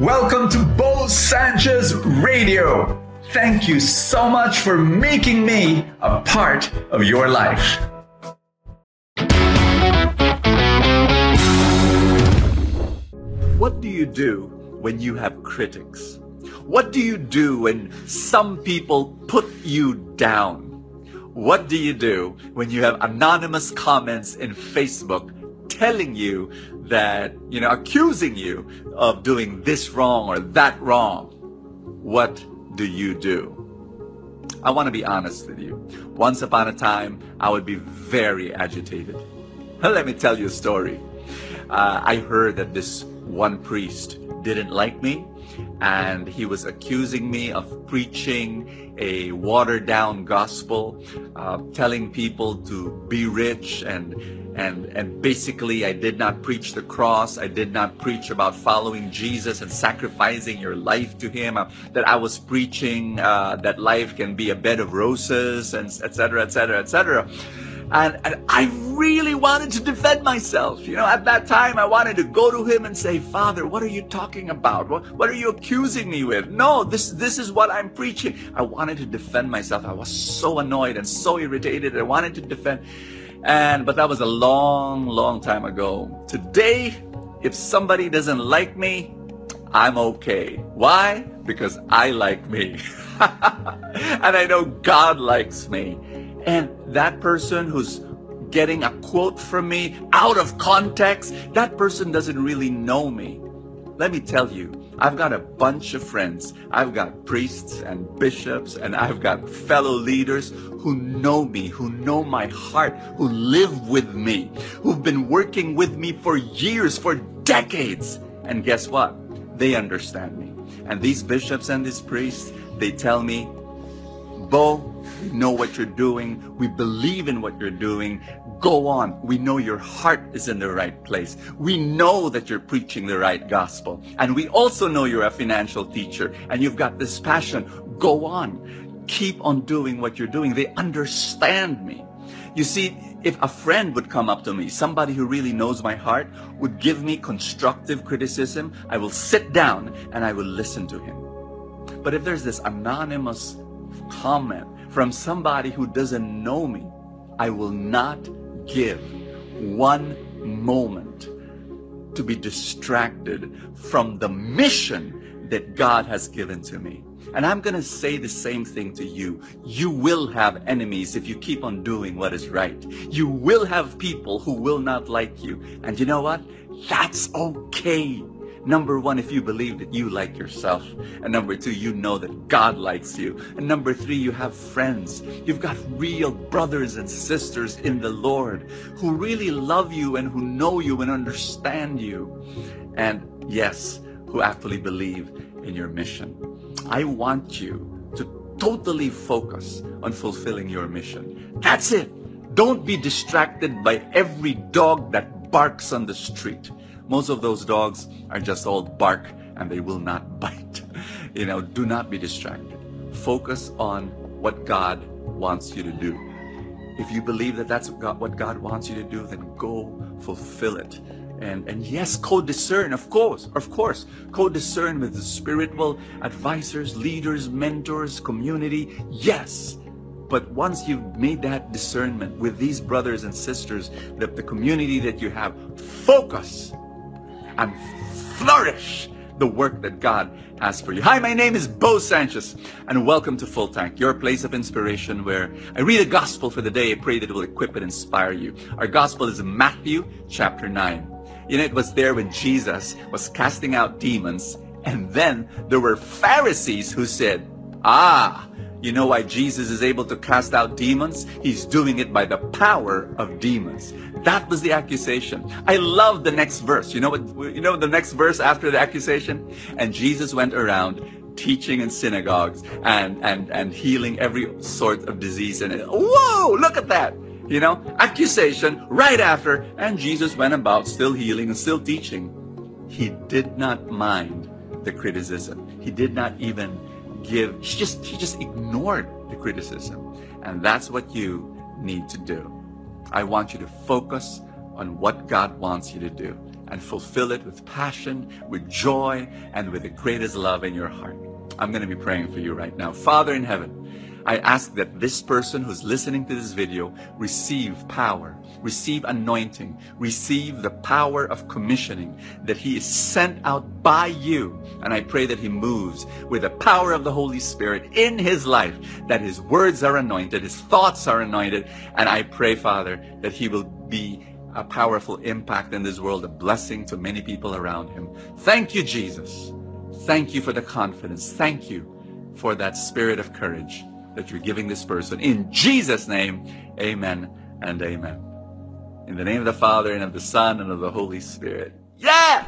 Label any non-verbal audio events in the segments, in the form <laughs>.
Welcome to Bo Sanchez Radio. Thank you so much for making me a part of your life. What do you do when you have critics? What do you do when some people put you down? What do you do when you have anonymous comments in Facebook telling you that, you know, accusing you of doing this wrong or that wrong? What do you do? I want to be honest with you. Once upon a time, I would be very agitated. Let me tell you a story. Uh, I heard that this one priest didn't like me and he was accusing me of preaching a watered down gospel, uh, telling people to be rich and and and basically I did not preach the cross. I did not preach about following Jesus and sacrificing your life to Him. Uh, that I was preaching uh, that life can be a bed of roses and etc. etc. etc. And, and I really wanted to defend myself. You know, at that time, I wanted to go to him and say, Father, what are you talking about? What, what are you accusing me with? No, this, this is what I'm preaching. I wanted to defend myself. I was so annoyed and so irritated. I wanted to defend. And, but that was a long, long time ago. Today, if somebody doesn't like me, I'm okay. Why? Because I like me. <laughs> and I know God likes me. And that person who's getting a quote from me out of context, that person doesn't really know me. Let me tell you, I've got a bunch of friends. I've got priests and bishops, and I've got fellow leaders who know me, who know my heart, who live with me, who've been working with me for years, for decades. And guess what? They understand me. And these bishops and these priests, they tell me, Bo, we know what you're doing. We believe in what you're doing. Go on. We know your heart is in the right place. We know that you're preaching the right gospel. And we also know you're a financial teacher and you've got this passion. Go on. Keep on doing what you're doing. They understand me. You see, if a friend would come up to me, somebody who really knows my heart, would give me constructive criticism, I will sit down and I will listen to him. But if there's this anonymous comment from somebody who doesn't know me, I will not give one moment to be distracted from the mission that God has given to me. And I'm going to say the same thing to you. You will have enemies if you keep on doing what is right. You will have people who will not like you. And you know what? That's okay. Number one, if you believe that you like yourself. And number two, you know that God likes you. And number three, you have friends. You've got real brothers and sisters in the Lord who really love you and who know you and understand you. And yes, who actually believe in your mission. I want you to totally focus on fulfilling your mission. That's it. Don't be distracted by every dog that barks on the street. Most of those dogs are just all bark and they will not <laughs> bite. You know, do not be distracted. Focus on what God wants you to do. If you believe that that's what God wants you to do, then go fulfill it. And, and yes, co-discern, of course, of course. Co-discern with the spiritual advisors, leaders, mentors, community. Yes. But once you've made that discernment with these brothers and sisters, the, the community that you have, focus and flourish the work that God has for you. Hi, my name is Bo Sanchez, and welcome to Full Tank, your place of inspiration where I read a gospel for the day. I pray that it will equip and inspire you. Our gospel is Matthew chapter 9. You know, it was there when Jesus was casting out demons, and then there were Pharisees who said, Ah, you know why Jesus is able to cast out demons? He's doing it by the power of demons. That was the accusation. I love the next verse. You know what you know the next verse after the accusation? And Jesus went around teaching in synagogues and and and healing every sort of disease and whoa, look at that. You know, accusation right after and Jesus went about still healing and still teaching. He did not mind the criticism. He did not even give he just he just ignored the criticism and that's what you need to do i want you to focus on what god wants you to do and fulfill it with passion, with joy, and with the greatest love in your heart. I'm going to be praying for you right now. Father in heaven, I ask that this person who's listening to this video receive power, receive anointing, receive the power of commissioning, that he is sent out by you. And I pray that he moves with the power of the Holy Spirit in his life, that his words are anointed, his thoughts are anointed. And I pray, Father, that he will be a powerful impact in this world, a blessing to many people around him. Thank you, Jesus. Thank you for the confidence. Thank you for that spirit of courage that you're giving this person. In Jesus' name, amen and amen. In the name of the Father and of the Son and of the Holy Spirit. Yeah!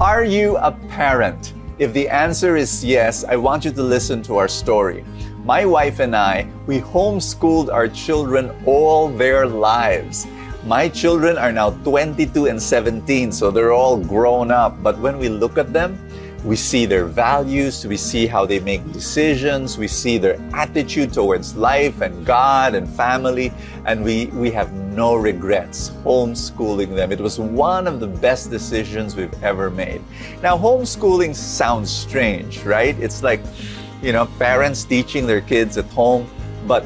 Are you a parent? If the answer is yes, I want you to listen to our story. My wife and I, we homeschooled our children all their lives. My children are now 22 and 17, so they're all grown up. But when we look at them, we see their values, we see how they make decisions, we see their attitude towards life and God and family, and we, we have no regrets homeschooling them. It was one of the best decisions we've ever made. Now, homeschooling sounds strange, right? It's like, you know, parents teaching their kids at home, but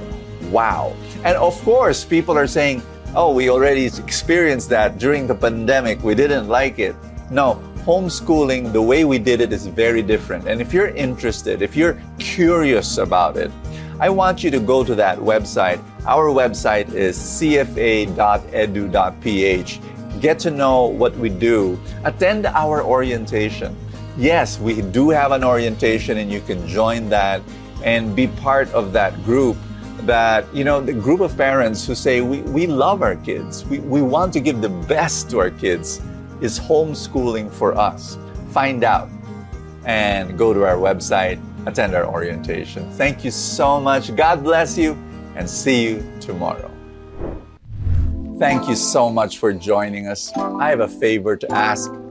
wow. And of course, people are saying, oh, we already experienced that during the pandemic, we didn't like it. No, homeschooling, the way we did it is very different. And if you're interested, if you're curious about it, I want you to go to that website. Our website is cfa.edu.ph. Get to know what we do. Attend our orientation. Yes, we do have an orientation and you can join that and be part of that group that you know the group of parents who say we, we love our kids we, we want to give the best to our kids is homeschooling for us? Find out and go to our website, attend our orientation. Thank you so much. God bless you and see you tomorrow. Thank you so much for joining us. I have a favor to ask.